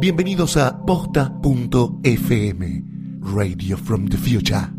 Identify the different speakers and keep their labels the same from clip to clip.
Speaker 1: Bienvenidos a posta.fm, Radio from the Future.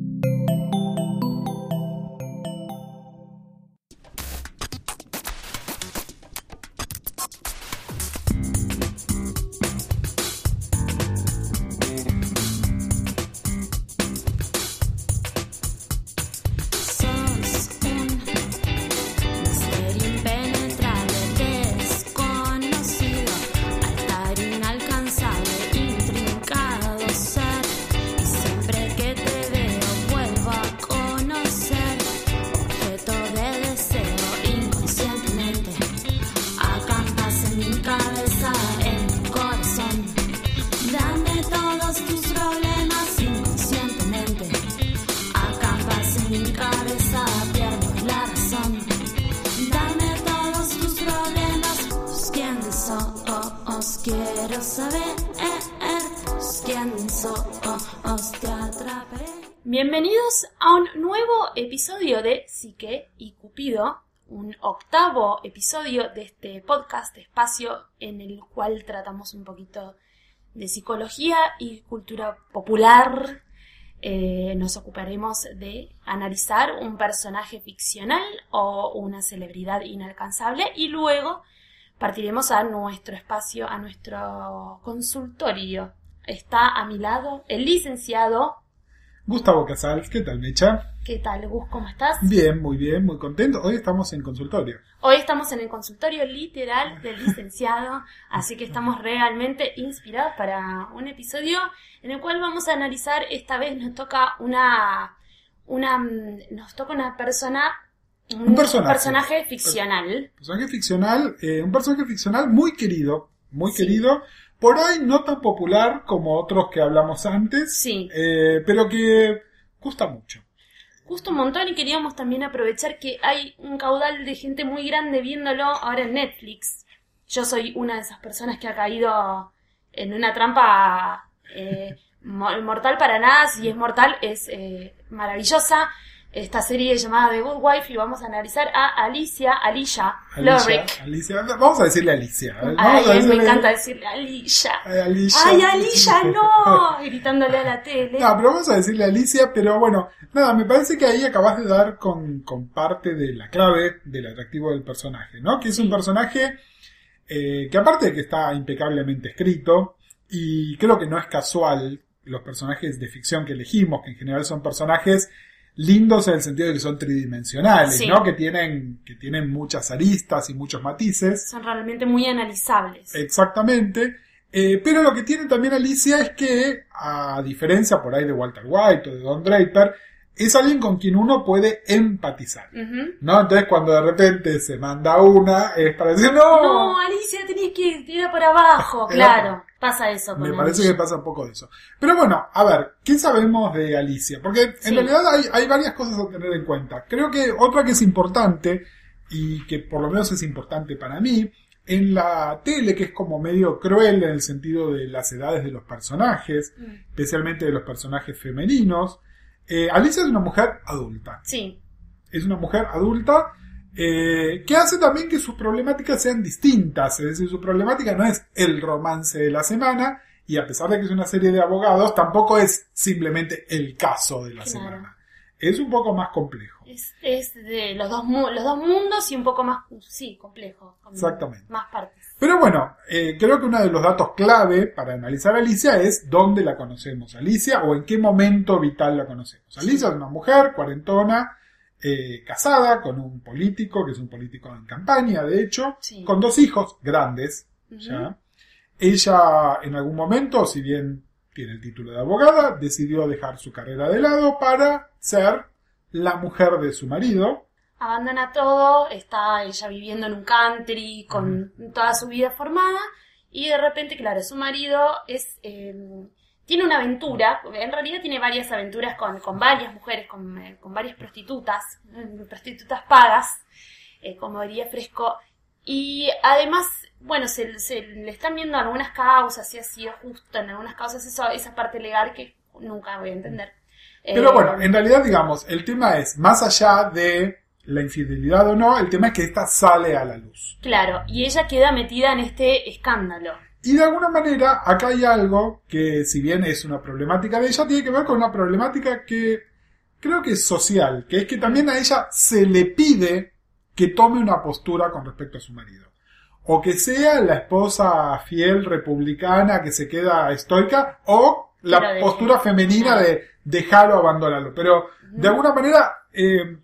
Speaker 2: Bienvenidos a un nuevo episodio de Psique y Cupido, un octavo episodio de este podcast, espacio en el cual tratamos un poquito de psicología y cultura popular. Eh, nos ocuparemos de analizar un personaje ficcional o una celebridad inalcanzable y luego partiremos a nuestro espacio, a nuestro consultorio. Está a mi lado el licenciado
Speaker 3: Gustavo Casals, ¿qué tal, Mecha?
Speaker 2: ¿Qué tal, Gus? ¿Cómo estás?
Speaker 3: Bien, muy bien, muy contento. Hoy estamos en consultorio.
Speaker 2: Hoy estamos en el consultorio literal del licenciado, así que estamos realmente inspirados para un episodio en el cual vamos a analizar, esta vez nos toca una, una, mm, nos toca una persona,
Speaker 3: Un personaje.
Speaker 2: ficcional.
Speaker 3: Personaje ficcional, eh, un personaje ficcional muy querido, muy
Speaker 2: Sí.
Speaker 3: querido. Por ahí no tan popular como otros que hablamos antes,
Speaker 2: Sí.
Speaker 3: eh, pero que gusta mucho.
Speaker 2: Justo un montón y queríamos también aprovechar que hay un caudal de gente muy grande viéndolo ahora en Netflix. Yo soy una de esas personas que ha caído en una trampa eh, mo- mortal para nada. Si es mortal, es eh, maravillosa. Esta serie llamada The Good Wife y vamos a analizar a Alicia, Alicia, Florrick.
Speaker 3: Alicia, vamos a decirle Alicia. Vamos
Speaker 2: Ay,
Speaker 3: a
Speaker 2: me encanta decirle Alicia.
Speaker 3: Ay, Alicia.
Speaker 2: ¡Ay, Alicia, no! Gritándole a la tele.
Speaker 3: No, pero vamos a decirle Alicia, pero bueno, nada, me parece que ahí acabas de dar con, con parte de la clave del atractivo del personaje, ¿no? Que es un personaje eh, que aparte de que está impecablemente escrito, y creo que no es casual los personajes de ficción que elegimos, que en general son personajes lindos en el sentido de que son tridimensionales,
Speaker 2: Sí.
Speaker 3: ¿no? Que tienen, que tienen muchas aristas y muchos matices.
Speaker 2: Son realmente muy analizables.
Speaker 3: Exactamente. Eh, pero lo que tiene también Alicia es que, a diferencia por ahí de Walter White o de Don Draper, es alguien con quien uno puede empatizar. ¿No? Entonces cuando de repente se manda una, es para decir, no,
Speaker 2: No, Alicia, tenías que tirar por abajo. Claro, pasa eso con
Speaker 3: me parece que pasa un poco de eso. Pero bueno, a ver, ¿qué sabemos de Alicia? Porque en
Speaker 2: Sí.
Speaker 3: realidad hay, hay varias cosas a tener en cuenta. Creo que otra que es importante, y que por lo menos es importante para mí, en la tele, que es como medio cruel en el sentido de las edades de los personajes,
Speaker 2: Mm.
Speaker 3: especialmente de los personajes femeninos, eh, Alicia es una mujer adulta.
Speaker 2: Sí,
Speaker 3: Es una mujer adulta eh, que hace también que sus problemáticas sean distintas. Es decir, su problemática no es el romance de la semana y a pesar de que es una serie de abogados, tampoco es simplemente el caso de la
Speaker 2: Claro.
Speaker 3: semana. Es un poco más complejo.
Speaker 2: es, es de los dos, los dos mundos y un poco más, sí, complejo. con
Speaker 3: Exactamente.
Speaker 2: Más partes.
Speaker 3: Pero bueno, eh, creo que uno de los datos clave para analizar a Alicia es dónde la conocemos. Alicia o en qué momento vital la conocemos. Alicia es una mujer cuarentona, eh, casada con un político, que es un político en campaña, de hecho,
Speaker 2: Sí.
Speaker 3: con dos hijos grandes. ¿ya? Ella en algún momento, si bien tiene el título de abogada, decidió dejar su carrera de lado para ser la mujer de su marido.
Speaker 2: Abandona todo, está ella viviendo en un country con toda su vida formada y de repente, claro, su marido es eh, tiene una aventura, en realidad tiene varias aventuras con, con varias mujeres, con, eh, con varias prostitutas, eh, prostitutas pagas, eh, como diría Fresco, y además, bueno, se, se le están viendo algunas causas, si ha sido justo en algunas causas, eso, esa parte legal que nunca voy a entender.
Speaker 3: Pero
Speaker 2: Eh,
Speaker 3: bueno, en realidad, digamos, el tema es, más allá de la infidelidad o no, el tema es que esta sale a la luz.
Speaker 2: Claro, y ella queda metida en este escándalo.
Speaker 3: Y de alguna manera, acá hay algo que, si bien es una problemática de ella, tiene que ver con una problemática que creo que es social, que es que también a ella se le pide que tome una postura con respecto a su marido. O que sea la esposa fiel republicana que se queda estoica, o la
Speaker 2: Pero de-
Speaker 3: postura femenina de dejarlo, abandonarlo. Pero de alguna manera, eh,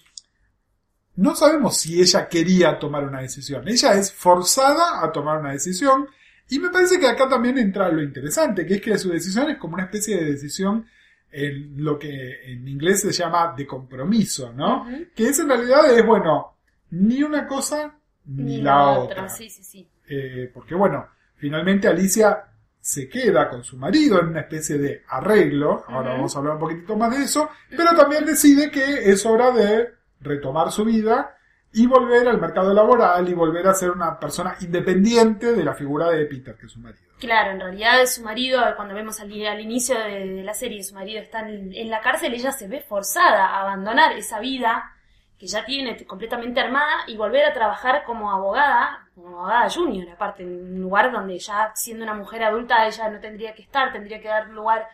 Speaker 3: no sabemos si ella quería tomar una decisión. Ella es forzada a tomar una decisión. Y me parece que acá también entra lo interesante, que es que su decisión es como una especie de decisión en lo que en inglés se llama de compromiso, ¿no? Que es en realidad es, bueno, ni una cosa ni, la, otra.
Speaker 2: Sí, sí, sí.
Speaker 3: Eh, porque bueno, finalmente Alicia se queda con su marido en una especie de arreglo, ahora vamos a hablar un poquitito más de eso, pero también decide que es hora de retomar su vida y volver al mercado laboral y volver a ser una persona independiente de la figura de Peter, que es su marido.
Speaker 2: Claro, en realidad su marido, cuando vemos al, al inicio de, de la serie, su marido está en, en la cárcel, ella se ve forzada a abandonar esa vida que ya tiene completamente armada y volver a trabajar como abogada, como abogada junior, aparte, en un lugar donde ya siendo una mujer adulta ella no tendría que estar, tendría que dar lugar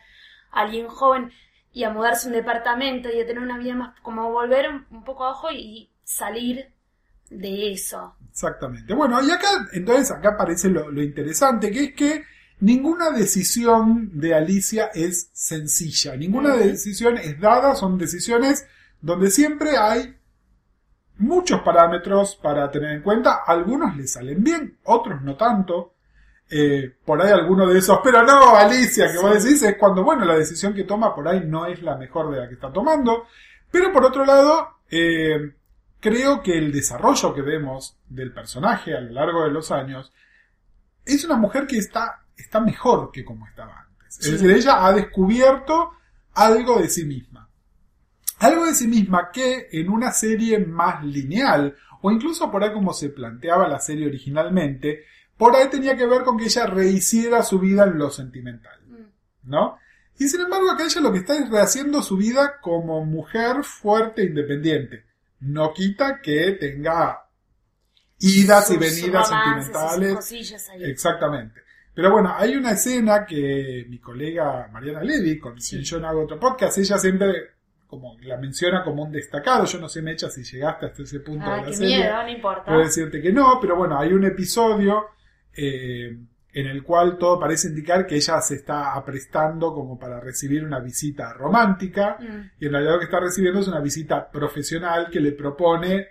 Speaker 2: a alguien joven y a mudarse a un departamento y a tener una vida más, como volver un, un poco abajo y salir de eso.
Speaker 3: Exactamente. Bueno, y acá, entonces, acá aparece lo, lo interesante, que es que ninguna decisión de Alicia es sencilla, ninguna decisión es dada, son decisiones donde siempre hay muchos parámetros para tener en cuenta, algunos le salen bien, otros no tanto. Eh, por ahí alguno de esos, pero no, Alicia, que vos decís, es cuando, bueno, la decisión que toma por ahí no es la mejor de la que está tomando. Pero por otro lado, eh, creo que el desarrollo que vemos del personaje a lo largo de los años es una mujer que está, está mejor que como estaba antes.
Speaker 2: Sí.
Speaker 3: Es decir, ella ha descubierto algo de sí misma. Algo de sí misma que en una serie más lineal, o incluso por ahí como se planteaba la serie originalmente, por ahí tenía que ver con que ella rehiciera su vida en lo sentimental. ¿no? Y sin embargo, acá ella lo que está es rehaciendo su vida como mujer fuerte e independiente. No quita que tenga idas y
Speaker 2: Sus
Speaker 3: venidas
Speaker 2: y
Speaker 3: sentimentales.
Speaker 2: ahí.
Speaker 3: Exactamente. Pero bueno, hay una escena que mi colega Mariana Levy, con
Speaker 2: Sí.
Speaker 3: quien yo no hago otro podcast, ella siempre como la menciona como un destacado. Yo no sé, Mecha, si llegaste hasta ese punto
Speaker 2: Ah,
Speaker 3: de la
Speaker 2: qué
Speaker 3: serie.
Speaker 2: miedo, no importa.
Speaker 3: Puedo decirte que no, pero bueno, hay un episodio eh, en el cual todo parece indicar que ella se está aprestando como para recibir una visita romántica
Speaker 2: Mm.
Speaker 3: y en realidad lo que está recibiendo es una visita profesional que le propone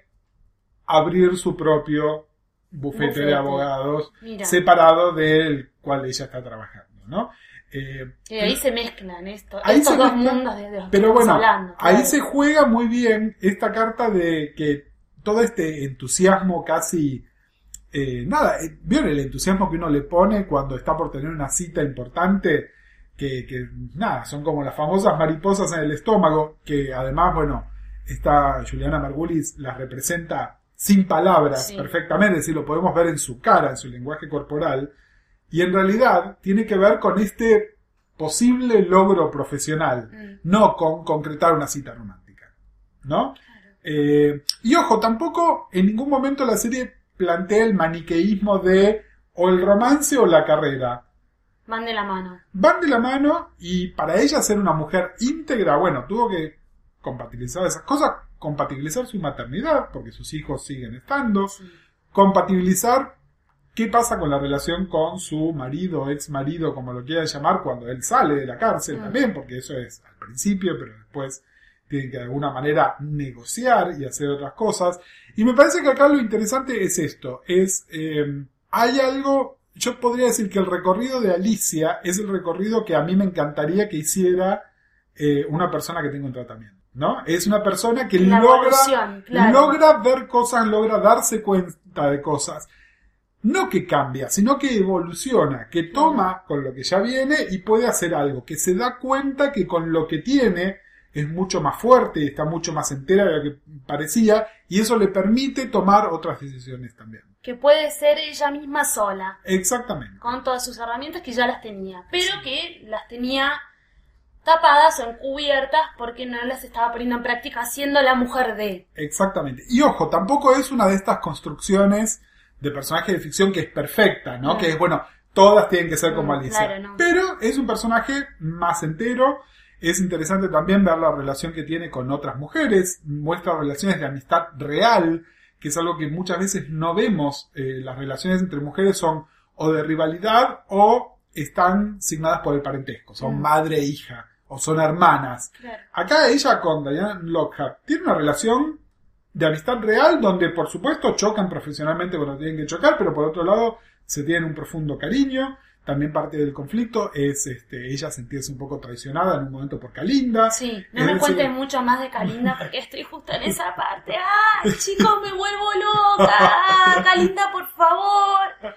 Speaker 3: abrir su propio bufete,
Speaker 2: Bufete.
Speaker 3: de abogados
Speaker 2: Mira,
Speaker 3: separado del cual ella está trabajando, ¿no? Eh,
Speaker 2: y ahí se mezclan esto,
Speaker 3: Ahí
Speaker 2: estos dos
Speaker 3: mezclan,
Speaker 2: mundos de, de los que
Speaker 3: Pero bueno,
Speaker 2: hablando.
Speaker 3: ahí se juega muy bien esta carta de que todo este entusiasmo casi... eh, nada, eh, ¿vieron el entusiasmo que uno le pone cuando está por tener una cita importante? Que, que, nada, son como las famosas mariposas en el estómago, que además, bueno, esta Juliana Margulis las representa sin palabras
Speaker 2: Sí.
Speaker 3: perfectamente, es decir, lo podemos ver en su cara, en su lenguaje corporal, y en realidad tiene que ver con este posible logro profesional
Speaker 2: Mm.
Speaker 3: no con concretar una cita romántica. ¿No? Eh, y ojo, tampoco en ningún momento la serie plantea el maniqueísmo de o el romance o la carrera.
Speaker 2: Van de la mano.
Speaker 3: Van de la mano y para ella ser una mujer íntegra, bueno, tuvo que compatibilizar esas cosas, compatibilizar su maternidad, porque sus hijos siguen estando,
Speaker 2: Sí.
Speaker 3: compatibilizar qué pasa con la relación con su marido, ex marido, como lo quieran llamar, cuando él sale de la cárcel
Speaker 2: Mm.
Speaker 3: también, porque eso es al principio, pero después tienen que de alguna manera negociar y hacer otras cosas. Y me parece que acá lo interesante es esto, es, eh, hay algo, yo podría decir que el recorrido de Alicia es el recorrido que a mí me encantaría que hiciera eh, una persona que tenga un tratamiento. ¿No? Es una persona que
Speaker 2: La
Speaker 3: logra
Speaker 2: claro.
Speaker 3: logra ver cosas, logra darse cuenta de cosas. No que cambia, sino que evoluciona, que toma con lo que ya viene y puede hacer algo, que se da cuenta que con lo que tiene es mucho más fuerte y está mucho más entera de lo que parecía y eso le permite tomar otras decisiones también.
Speaker 2: Que puede ser ella misma sola,
Speaker 3: Exactamente.
Speaker 2: con todas sus herramientas que ya las tenía, pero que las tenía tapadas o encubiertas porque no las estaba poniendo en práctica siendo la mujer de.
Speaker 3: Exactamente. Y ojo, tampoco es una de estas construcciones de personaje de ficción que es perfecta, ¿no? Que es, bueno, todas tienen que ser como
Speaker 2: Mm,
Speaker 3: Alicia.
Speaker 2: claro, no.
Speaker 3: Pero es un personaje más entero. Es interesante también ver la relación que tiene con otras mujeres. Muestra relaciones de amistad real, que es algo que muchas veces no vemos. Eh, las relaciones entre mujeres son o de rivalidad o están signadas por el parentesco. Son
Speaker 2: Mm.
Speaker 3: madre e hija o son hermanas.
Speaker 2: Claro.
Speaker 3: Acá ella con Diana Lockhart tiene una relación de amistad real donde por supuesto chocan profesionalmente cuando tienen que chocar, pero por otro lado se tienen un profundo cariño. También parte del conflicto es este, ella sentirse un poco traicionada en un momento por Kalinda.
Speaker 2: Sí, no me cuentes mucho más de Kalinda porque estoy justo en esa parte. ¡Ah, chicos, me vuelvo loca! ¡Ah, Kalinda, por favor!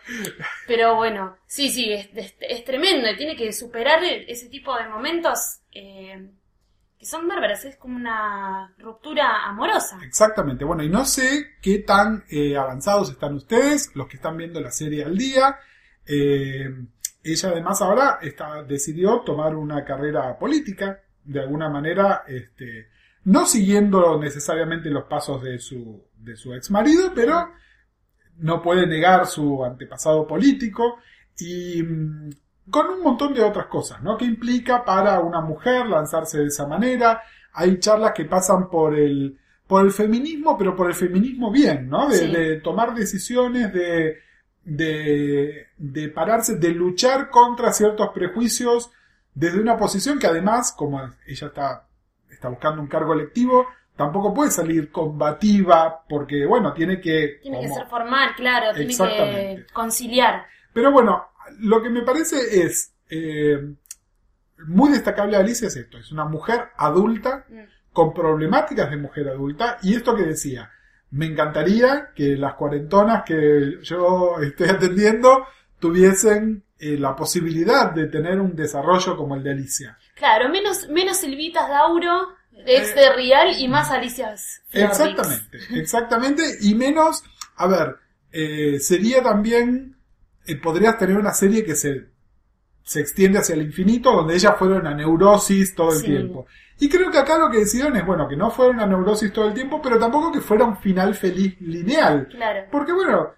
Speaker 2: Pero bueno, sí, sí, es, es- es tremendo y tiene que superar ese tipo de momentos eh, son bárbaros. Es como una ruptura amorosa.
Speaker 3: Exactamente. Bueno, y no sé qué tan eh, avanzados están ustedes, los que están viendo la serie al día. Eh, ella además ahora está, decidió tomar una carrera política, de alguna manera, este, no siguiendo necesariamente los pasos de su, de su ex marido, pero no puede negar su antepasado político y mm, con un montón de otras cosas, ¿no? ¿Qué implica para una mujer lanzarse de esa manera? Hay charlas que pasan por el, por el feminismo, pero por el feminismo bien, ¿no? De,
Speaker 2: Sí.
Speaker 3: de tomar decisiones, de, de, de pararse, de luchar contra ciertos prejuicios desde una posición que además, como ella está, está buscando un cargo electivo, tampoco puede salir combativa porque, bueno, tiene que...
Speaker 2: Tiene que ser formal, claro, tiene que conciliar.
Speaker 3: pero bueno, lo que me parece es eh, muy destacable de Alicia es esto, es una mujer adulta
Speaker 2: Mm.
Speaker 3: con problemáticas de mujer adulta y esto que decía, me encantaría que las cuarentonas que yo estoy atendiendo tuviesen eh, la posibilidad de tener un desarrollo como el de Alicia.
Speaker 2: Claro, menos, menos Silvitas Dauro, ex
Speaker 3: Eh,
Speaker 2: de Real y más Alicias.
Speaker 3: Exactamente, exactamente, y menos, a ver, eh, sería también, eh, podrías tener una serie que se, se extiende hacia el infinito, donde ella fuera una neurosis todo el
Speaker 2: Sí.
Speaker 3: tiempo. Y creo que acá lo que decidieron es, bueno, que no fuera una neurosis todo el tiempo, pero tampoco que fuera un final feliz lineal.
Speaker 2: Claro.
Speaker 3: Porque bueno,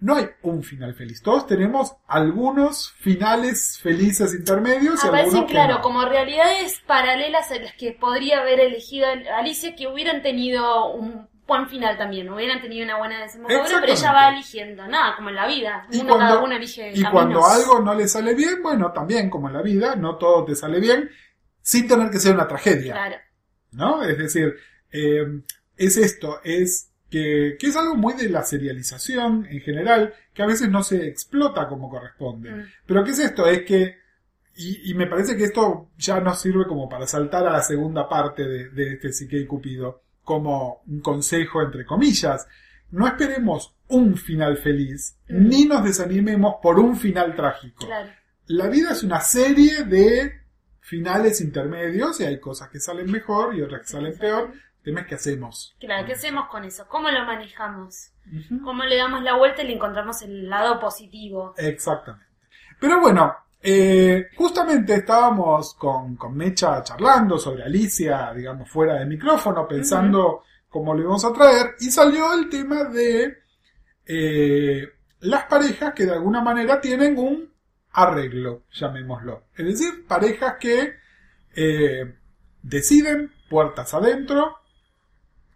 Speaker 3: no hay un final feliz. Todos tenemos algunos finales felices intermedios y algunos
Speaker 2: claro,
Speaker 3: no.
Speaker 2: como realidades paralelas a las que podría haber elegido Alicia que hubieran tenido un buen final también, hubieran tenido una buena desembocadura, pero ella va eligiendo, nada, como en la vida,
Speaker 3: Y
Speaker 2: uno
Speaker 3: cuando-
Speaker 2: cada uno elige
Speaker 3: Y
Speaker 2: caminos.
Speaker 3: cuando algo no le sale bien, bueno, también como en la vida, no todo te sale bien, sin tener que ser una tragedia,
Speaker 2: Claro,
Speaker 3: ¿no? Es decir, eh, es esto, es que, que es algo muy de la serialización en general, que a veces no se explota como corresponde.
Speaker 2: Mm.
Speaker 3: Pero ¿qué es esto? Es que, y, y me parece que esto ya nos sirve como para saltar a la segunda parte de, de este Psique y Cupido, como un consejo entre comillas. No esperemos un final feliz,
Speaker 2: Mm.
Speaker 3: ni nos desanimemos por un final trágico.
Speaker 2: claro.
Speaker 3: La vida es una serie de finales intermedios y hay cosas que salen mejor y otras que salen peor. El tema es qué hacemos.
Speaker 2: Claro, ¿qué hacemos con eso? ¿Cómo lo manejamos? ¿Cómo le damos la vuelta y le encontramos el lado positivo?
Speaker 3: Exactamente. Pero bueno, eh, justamente estábamos con, con Mecha charlando sobre Alicia, digamos, fuera de micrófono, pensando cómo le vamos a traer, y salió el tema de eh, las parejas que de alguna manera tienen un arreglo, llamémoslo. Es decir, parejas que eh, deciden, puertas adentro,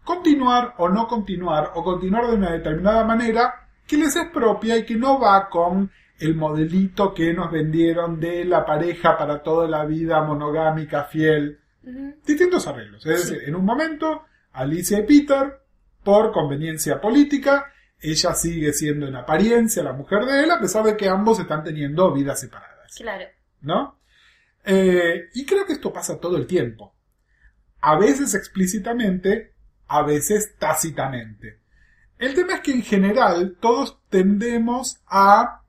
Speaker 3: continuar o no continuar, o continuar de una determinada manera que les es propia y que no va con el modelito que nos vendieron de la pareja para toda la vida monogámica, fiel. Distintos arreglos. Es
Speaker 2: Sí.
Speaker 3: decir, en un momento, Alicia y Peter, por conveniencia política, ella sigue siendo en apariencia la mujer de él, a pesar de que ambos están teniendo vidas separadas.
Speaker 2: Claro.
Speaker 3: ¿no? Eh, y creo que esto pasa todo el tiempo. A veces explícitamente, a veces tácitamente. El tema es que en general todos tendemos a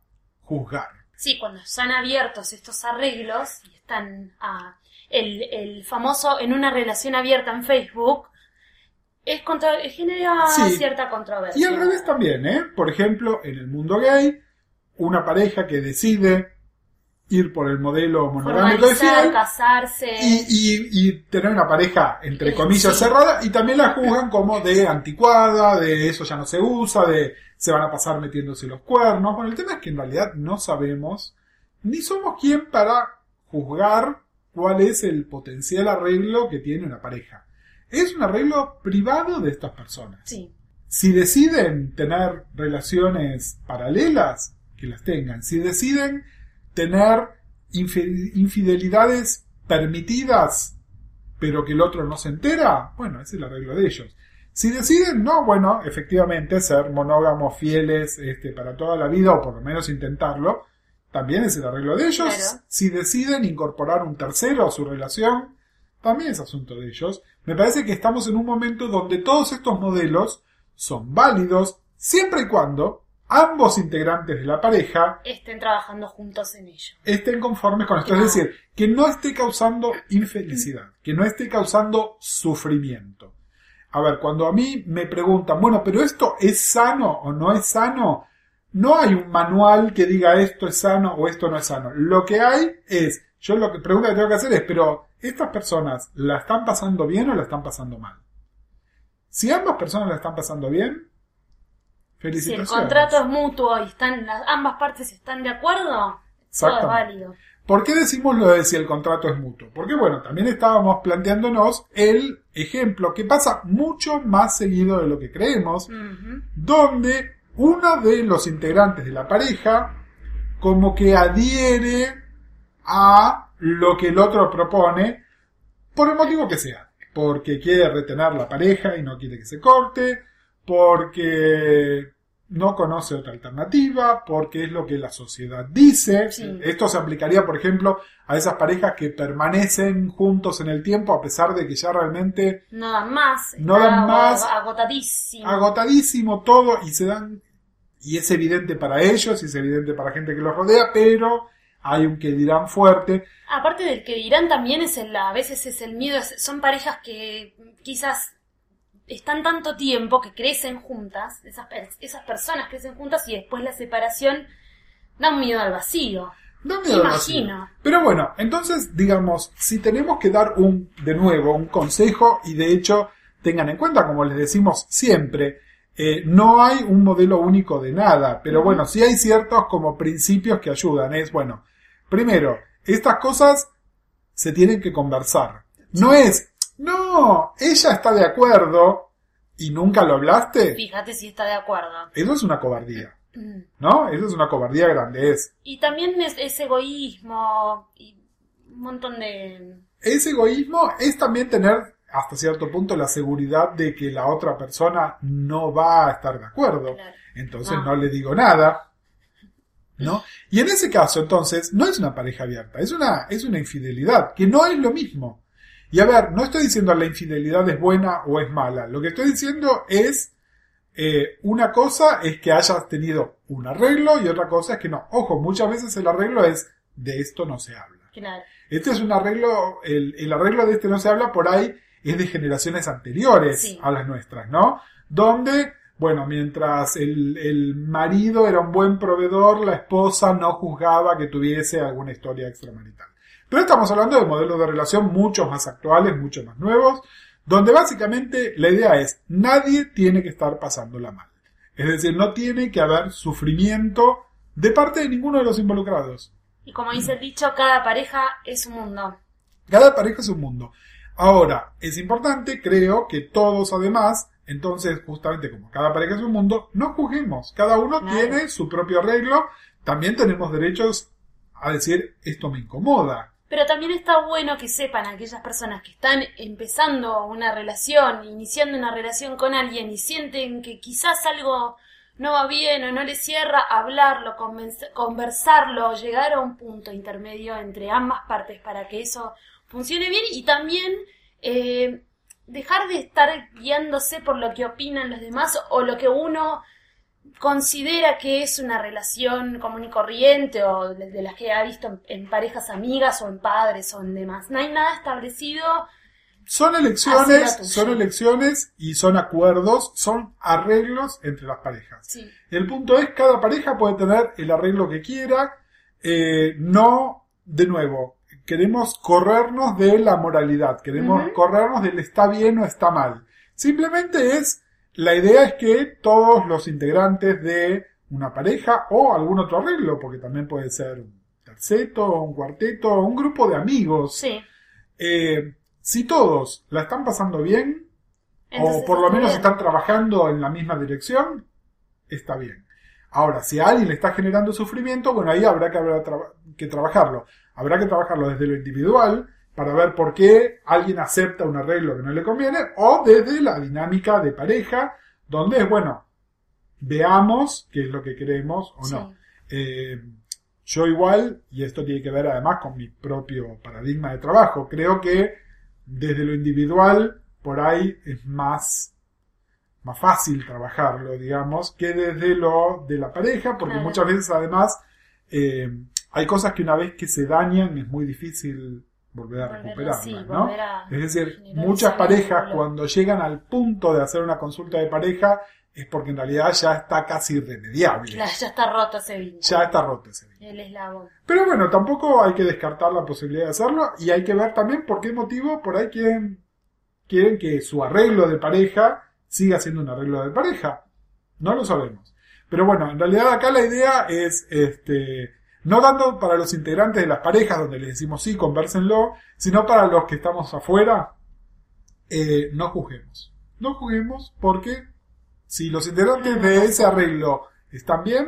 Speaker 3: juzgar.
Speaker 2: Sí, cuando están abiertos estos arreglos y están ah, el, el famoso en una relación abierta en Facebook, es contra, genera
Speaker 3: Sí.
Speaker 2: cierta controversia.
Speaker 3: Y al revés también, ¿eh? Por ejemplo, en el mundo gay, una pareja que decide ir por el modelo monogámico fiel
Speaker 2: casarse.
Speaker 3: y, y- y tener una pareja, entre comillas,
Speaker 2: sí.
Speaker 3: cerrada, y también la juzgan como de anticuada, de eso ya no se usa, de se van a pasar metiéndose los cuernos. Bueno, el tema es que en realidad no sabemos, ni somos quien para juzgar cuál es el potencial arreglo que tiene una pareja. Es un arreglo privado de estas personas.
Speaker 2: Sí.
Speaker 3: Si deciden tener relaciones paralelas, que las tengan. Si deciden tener infi- infidelidades permitidas, pero que el otro no se entera, bueno, ese es el arreglo de ellos. Si deciden, no, bueno, efectivamente, ser monógamos, fieles, este, para toda la vida, o por lo menos intentarlo, también es el arreglo de ellos.
Speaker 2: Claro.
Speaker 3: Si deciden incorporar un tercero a su relación, también es asunto de ellos. Me parece que estamos en un momento donde todos estos modelos son válidos siempre y cuando ambos integrantes de la pareja
Speaker 2: Estén trabajando juntos en ello.
Speaker 3: estén conformes con esto.
Speaker 2: Claro.
Speaker 3: Es decir, que no esté causando infelicidad, que no esté causando sufrimiento. A ver, cuando a mí me preguntan, bueno, pero esto es sano o no es sano, no hay un manual que diga esto es sano o esto no es sano. Lo que hay es, yo lo que pregunta que tengo que hacer es, pero ¿estas personas la están pasando bien o la están pasando mal? Si ambas personas la están pasando bien,
Speaker 2: Si el contrato es mutuo y están las, ambas partes están de acuerdo, todo es válido.
Speaker 3: ¿Por qué decimos lo de si el contrato es mutuo? Porque bueno, también estábamos planteándonos el ejemplo que pasa mucho más seguido de lo que creemos, donde uno de los integrantes de la pareja como que adhiere a lo que el otro propone por el motivo que sea. Porque quiere retener la pareja y no quiere que se corte, porque no conoce otra alternativa, porque es lo que la sociedad dice.
Speaker 2: Sí.
Speaker 3: Esto se aplicaría, por ejemplo, a esas parejas que permanecen juntos en el tiempo a pesar de que ya realmente
Speaker 2: No dan más.
Speaker 3: No dan más.
Speaker 2: Agotadísimo.
Speaker 3: agotadísimo todo y se dan y es evidente para ellos y es evidente para la gente que los rodea, pero hay un que dirán fuerte.
Speaker 2: Aparte del que dirán también es el, a veces es el miedo, son parejas que quizás están tanto tiempo que crecen juntas, esas, esas personas crecen juntas y después la separación da un miedo al vacío.
Speaker 3: Da miedo al vacío.
Speaker 2: Imagino.
Speaker 3: Pero bueno, entonces digamos, si tenemos que dar un de nuevo un consejo y de hecho tengan en cuenta, como les decimos siempre, eh, no hay un modelo único de nada, pero bueno, sí hay ciertos como principios que ayudan. Es bueno, primero, estas cosas se tienen que conversar. No es, no, ella está de acuerdo y nunca lo hablaste.
Speaker 2: Fíjate si está de acuerdo.
Speaker 3: Eso es una cobardía,
Speaker 2: Mm.
Speaker 3: ¿no? Eso es una cobardía grande. Es,
Speaker 2: Y también es, es egoísmo y un montón de...
Speaker 3: ese egoísmo es también tener hasta cierto punto la seguridad de que la otra persona no va a estar de acuerdo.
Speaker 2: Claro.
Speaker 3: Entonces
Speaker 2: No.
Speaker 3: no le digo nada. ¿No? Y en ese caso, entonces, no es una pareja abierta, es una, es una infidelidad, que no es lo mismo. Y a ver, no estoy diciendo la infidelidad es buena o es mala. Lo que estoy diciendo es, eh, una cosa es que hayas tenido un arreglo y otra cosa es que no. Ojo, muchas veces el arreglo es de esto no se habla.
Speaker 2: Claro.
Speaker 3: Este es un arreglo, el, el arreglo de este no se habla por ahí, es de generaciones anteriores
Speaker 2: Sí.
Speaker 3: a las nuestras, ¿no? Donde, bueno, mientras el, el marido era un buen proveedor, la esposa no juzgaba que tuviese alguna historia extramarital. Pero estamos hablando de modelos de relación mucho más actuales, mucho más nuevos, donde básicamente la idea es, nadie tiene que estar pasándola mal. Es decir, no tiene que haber sufrimiento de parte de ninguno de los involucrados.
Speaker 2: Y como dice el dicho, cada pareja es un mundo.
Speaker 3: Cada pareja es un mundo. Ahora, es importante, creo, que todos además, entonces, justamente como cada pareja es un mundo, no juzguemos. Cada uno
Speaker 2: Claro.
Speaker 3: tiene su propio arreglo. También tenemos derechos a decir, esto me incomoda.
Speaker 2: Pero también está bueno que sepan aquellas personas que están empezando una relación, iniciando una relación con alguien y sienten que quizás algo no va bien o no les cierra, hablarlo, conversarlo, llegar a un punto intermedio entre ambas partes para que eso funcione bien y también eh, dejar de estar guiándose por lo que opinan los demás o lo que uno considera que es una relación común y corriente o de, de las que ha visto en, en parejas amigas o en padres o en demás. No hay nada establecido.
Speaker 3: Son elecciones, son elecciones y son acuerdos, son arreglos entre las parejas.
Speaker 2: Sí,
Speaker 3: El punto es, cada pareja puede tener el arreglo que quiera, eh, no de nuevo, queremos corrernos de la moralidad, queremos corrernos del está bien o está mal. Simplemente es, la idea es que todos los integrantes de una pareja o algún otro arreglo, porque también puede ser un terceto, un cuarteto, un grupo de amigos,
Speaker 2: Sí.
Speaker 3: eh, si todos la están pasando bien,
Speaker 2: Entonces,
Speaker 3: o por lo menos
Speaker 2: bien.
Speaker 3: están trabajando en la misma dirección, está bien. Ahora, si a alguien le está generando sufrimiento, bueno, ahí habrá que, habrá que trabajarlo. Habrá que trabajarlo desde lo individual para ver por qué alguien acepta un arreglo que no le conviene, o desde la dinámica de pareja, donde es, bueno, veamos qué es lo que queremos o no.
Speaker 2: Sí.
Speaker 3: Eh, yo igual, y esto tiene que ver además con mi propio paradigma de trabajo, creo que desde lo individual por ahí es más, más fácil trabajarlo, digamos, que desde lo de la pareja, porque
Speaker 2: Claro.
Speaker 3: muchas veces además eh, hay cosas que una vez que se dañan es muy difícil volver a
Speaker 2: Volver a-
Speaker 3: recuperarlas,
Speaker 2: sí,
Speaker 3: ¿no?
Speaker 2: volver a
Speaker 3: Es decir, muchas parejas cuando llegan al punto de hacer una consulta de pareja es porque en realidad ya está casi irremediable.
Speaker 2: Claro, ya está roto ese vínculo.
Speaker 3: Ya está roto ese vínculo.
Speaker 2: El eslabón.
Speaker 3: Pero bueno, tampoco hay que descartar la posibilidad de hacerlo y hay que ver también por qué motivo por ahí quieren, quieren que su arreglo de pareja siga siendo un arreglo de pareja. No lo sabemos. Pero bueno, en realidad acá la idea es, este, no tanto para los integrantes de las parejas donde les decimos sí, conversenlo, sino para los que estamos afuera, eh, no juzguemos. No juzguemos porque si los integrantes de ese arreglo están bien,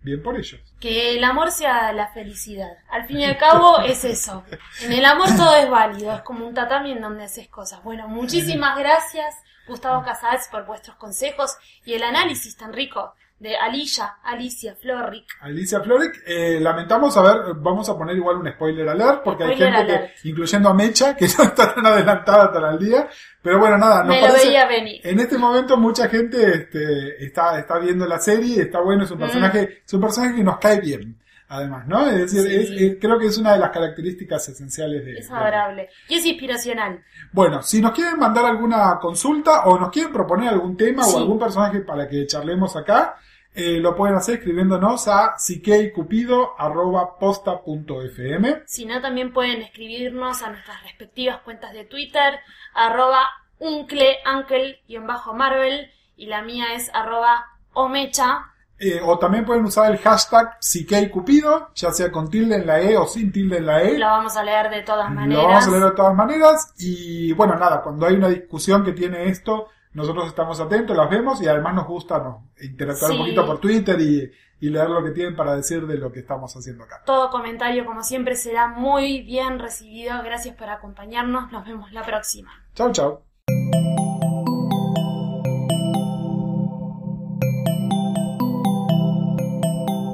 Speaker 3: bien por ellos.
Speaker 2: Que el amor sea la felicidad. Al fin y al cabo es eso. En el amor todo es válido, es como un tatami en donde haces cosas. Bueno, muchísimas gracias Gustavo Casals por vuestros consejos y el análisis tan rico de Alicia, Alicia Florrick.
Speaker 3: Alicia Florek, eh, lamentamos, a ver, vamos a poner igual un spoiler alert, porque
Speaker 2: Spoiler
Speaker 3: hay gente
Speaker 2: alert.
Speaker 3: que, incluyendo a Mecha, que no está tan adelantada tan al día, pero bueno, nada, nos
Speaker 2: Me lo
Speaker 3: parece,
Speaker 2: veía venir.
Speaker 3: en este momento mucha gente este, está, está viendo la serie, está bueno, es un
Speaker 2: Mm.
Speaker 3: personaje, es un personaje que nos cae bien, además, ¿no? Es decir,
Speaker 2: Sí.
Speaker 3: es- es- creo que es una de las características esenciales de...
Speaker 2: Es
Speaker 3: de-
Speaker 2: adorable. Y es inspiracional.
Speaker 3: Bueno, si nos quieren mandar alguna consulta o nos quieren proponer algún tema
Speaker 2: Sí.
Speaker 3: o algún personaje para que charlemos acá, eh, lo pueden hacer escribiéndonos a psiqueicupido.posta.fm.
Speaker 2: Si no, también pueden escribirnos a nuestras respectivas cuentas de Twitter, arroba uncleuncle-marvel y la mía es arroba omecha.
Speaker 3: Eh, o también pueden usar el hashtag psiqueicupido, ya sea con tilde en la E o sin tilde en la E.
Speaker 2: Lo vamos a leer de todas maneras.
Speaker 3: Lo vamos a leer de todas maneras. Y bueno, nada, cuando hay una discusión que tiene esto, nosotros estamos atentos, las vemos y además nos gusta ¿no? interactuar un poquito por Twitter y, y leer lo que tienen para decir de lo que estamos haciendo acá.
Speaker 2: Todo comentario, como siempre, será muy bien recibido. Gracias por acompañarnos. Nos vemos la próxima.
Speaker 3: Chau, chau.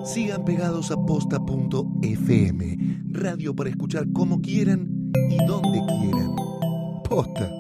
Speaker 1: Sigan pegados a posta.fm, radio para escuchar como quieran y donde quieran. Posta.